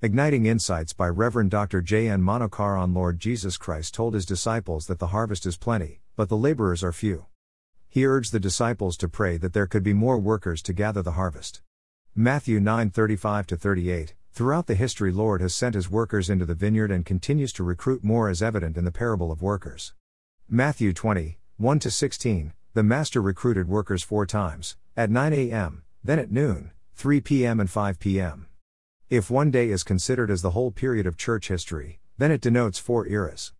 Igniting Insights by Reverend Dr. J. N. Manokaran Lord Jesus Christ told his disciples that the harvest is plenty, but the laborers are few. He urged the disciples to pray that there could be more workers to gather the harvest. Matthew 9:35 38 Throughout the history Lord has sent his workers into the vineyard and continues to recruit more as evident in the parable of workers. Matthew 20, 1 16, the master recruited workers four times, at 9 a.m., then at noon, 3 p.m., and 5 p.m. If one day is considered as the whole period of church history, then it denotes four eras.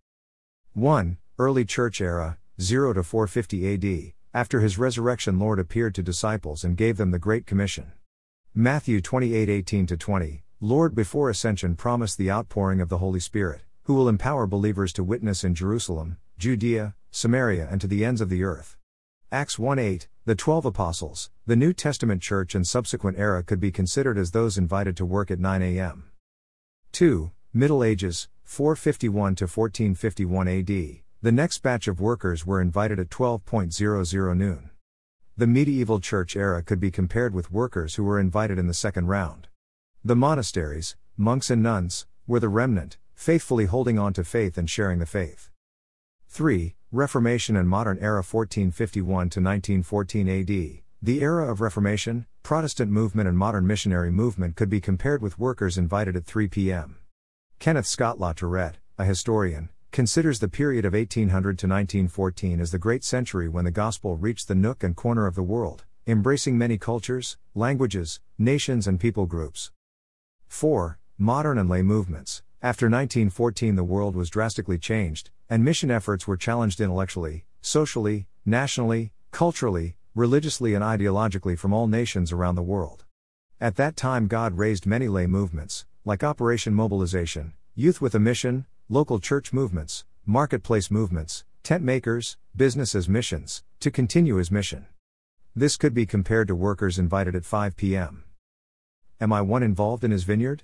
1. Early Church Era, 0 to 450 AD, after his resurrection, Lord appeared to disciples and gave them the Great Commission. Matthew 28 18 20, Lord before ascension promised the outpouring of the Holy Spirit, who will empower believers to witness in Jerusalem, Judea, Samaria, and to the ends of the earth. Acts 1 8, the twelve apostles, the New Testament church and subsequent era could be considered as those invited to work at 9 a.m. 2. Middle Ages, 451 to 1451 AD, the next batch of workers were invited at 12.00 noon. The medieval church era could be compared with workers who were invited in the second round. The monasteries, monks and nuns, were the remnant, faithfully holding on to faith and sharing the faith. 3. Reformation and Modern Era 1451 to 1914 AD. The era of Reformation, Protestant movement, and modern missionary movement could be compared with workers invited at 3 p.m. Kenneth Scott Latourette, a historian, considers the period of 1800 to 1914 as the great century when the gospel reached the nook and corner of the world, embracing many cultures, languages, nations, and people groups. 4. Modern and lay movements. After 1914, the world was drastically changed, and mission efforts were challenged intellectually, socially, nationally, culturally, religiously, and ideologically from all nations around the world. At that time, God raised many lay movements, like Operation Mobilization, Youth with a Mission, local church movements, marketplace movements, tent makers, business as missions, to continue his mission. This could be compared to workers invited at 5 p.m. Am I one involved in his vineyard?